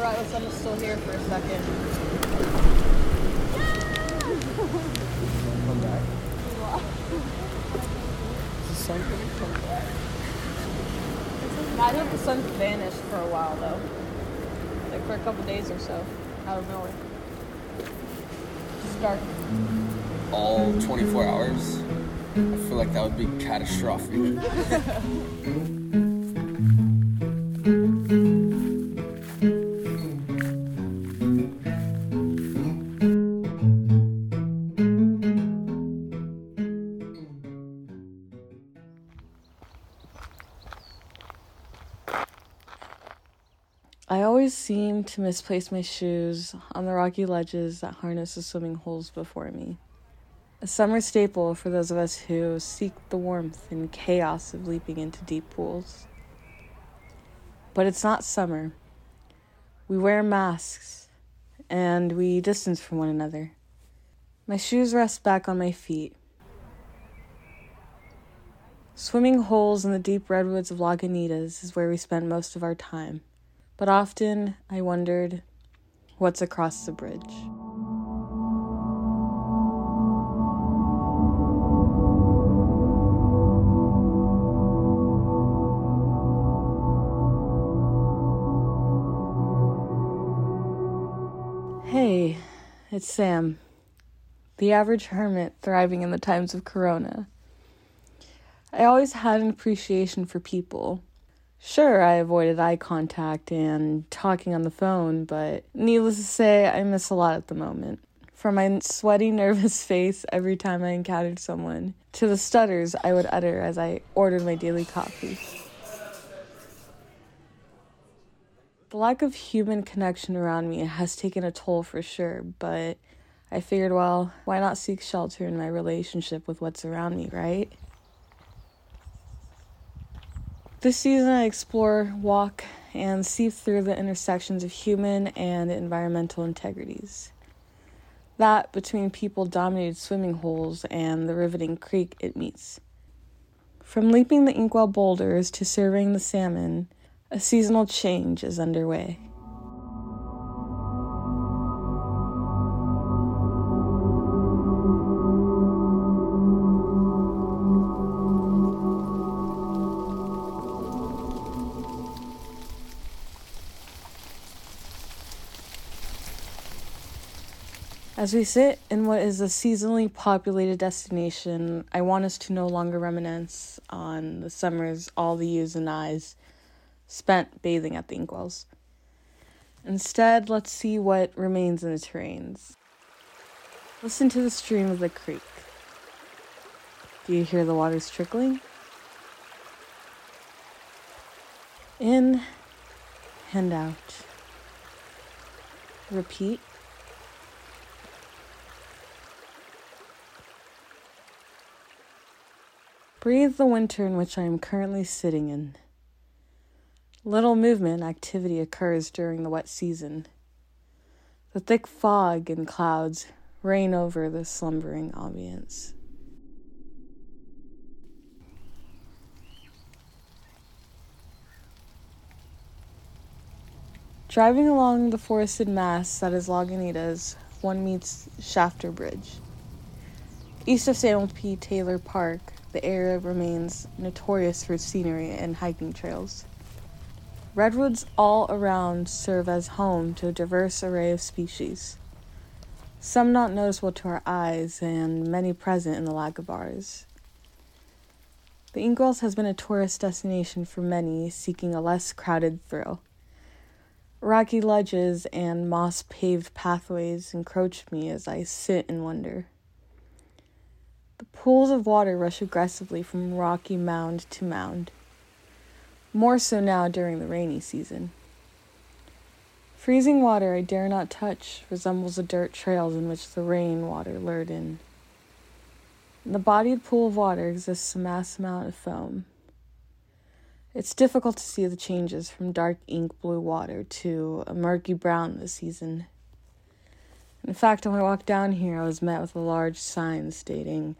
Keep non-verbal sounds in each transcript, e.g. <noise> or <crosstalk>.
forgot the sun was still here for a second. Come back. Is the sun gonna come back? I hope the sun vanished for a while though. Like for a couple days or so. Out of nowhere. Just dark. All 24 hours? I feel like that would be catastrophic. <laughs> I always seem to misplace my shoes on the rocky ledges that harness the swimming holes before me. A summer staple for those of us who seek the warmth and chaos of leaping into deep pools. But it's not summer. We wear masks and we distance from one another. My shoes rest back on my feet. Swimming holes in the deep redwoods of Lagunitas is where we spend most of our time. But often I wondered what's across the bridge. Hey, it's Sam, the average hermit thriving in the times of Corona. I always had an appreciation for people. Sure, I avoided eye contact and talking on the phone, but needless to say, I miss a lot at the moment. From my sweaty, <laughs> nervous face every time I encountered someone, to the stutters I would utter as I ordered my daily coffee. The lack of human connection around me has taken a toll for sure, but I figured, well, why not seek shelter in my relationship with what's around me, right? This season, I explore, walk, and see through the intersections of human and environmental integrities. That between people dominated swimming holes and the riveting creek it meets. From leaping the inkwell boulders to surveying the salmon, a seasonal change is underway. As we sit in what is a seasonally populated destination, I want us to no longer reminisce on the summers all the yous and eyes spent bathing at the inkwells. Instead, let's see what remains in the terrains. Listen to the stream of the creek. Do you hear the waters trickling? In and out. Repeat. Breathe the winter in which I am currently sitting in. Little movement activity occurs during the wet season. The thick fog and clouds reign over the slumbering ambience. Driving along the forested mass that is Lagunitas, one meets Shafter Bridge. East of Samuel P. Taylor Park, the area remains notorious for scenery and hiking trails. Redwoods all around serve as home to a diverse array of species, some not noticeable to our eyes, and many present in the Lagavars. The Inkwells has been a tourist destination for many seeking a less crowded thrill. Rocky ledges and moss paved pathways encroach me as I sit and wonder. The pools of water rush aggressively from rocky mound to mound, more so now during the rainy season. Freezing water I dare not touch resembles the dirt trails in which the rain water lured in. In the bodied pool of water exists a mass amount of foam. It's difficult to see the changes from dark ink blue water to a murky brown this season. In fact, when I walked down here, I was met with a large sign stating,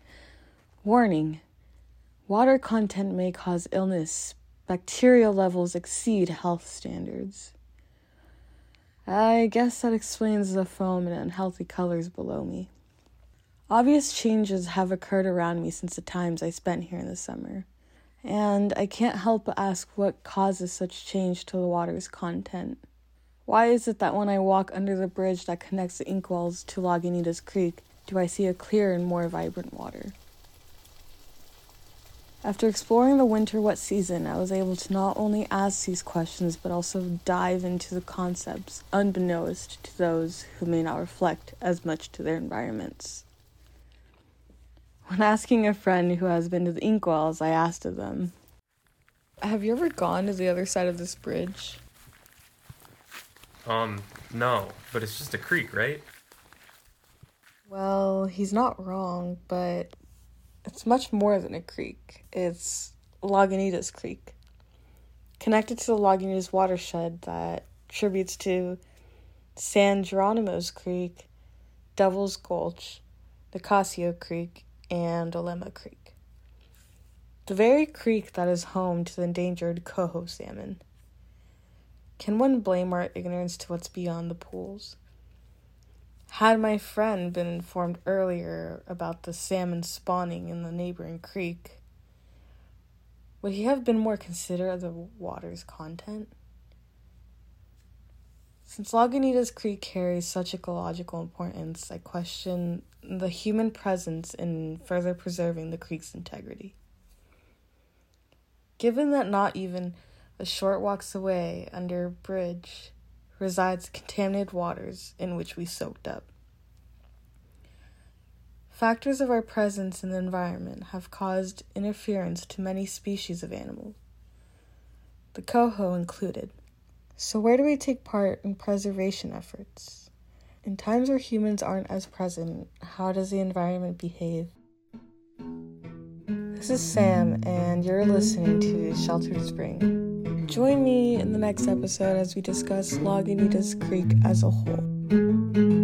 Warning Water content may cause illness. Bacterial levels exceed health standards. I guess that explains the foam and unhealthy colors below me. Obvious changes have occurred around me since the times I spent here in the summer, and I can't help but ask what causes such change to the water's content. Why is it that when I walk under the bridge that connects the Inkwells to Lagunitas Creek, do I see a clearer and more vibrant water? After exploring the winter wet season, I was able to not only ask these questions but also dive into the concepts unbeknownst to those who may not reflect as much to their environments. When asking a friend who has been to the Inkwells, I asked of them, Have you ever gone to the other side of this bridge? Um, no, but it's just a creek, right? Well, he's not wrong, but it's much more than a creek. It's Lagunitas Creek, connected to the Lagunitas watershed that tributes to San Geronimo's Creek, Devil's Gulch, Nicasio Creek, and Olema Creek. The very creek that is home to the endangered coho salmon. Can one blame our ignorance to what's beyond the pools? Had my friend been informed earlier about the salmon spawning in the neighboring creek, would he have been more considerate of the water's content? Since Lagunitas Creek carries such ecological importance, I question the human presence in further preserving the creek's integrity. Given that not even a short walks away under a bridge resides contaminated waters in which we soaked up. Factors of our presence in the environment have caused interference to many species of animals, the coho included. So, where do we take part in preservation efforts? In times where humans aren't as present, how does the environment behave? This is Sam, and you're listening to Sheltered Spring. Join me in the next episode as we discuss Lagunitas Creek as a whole.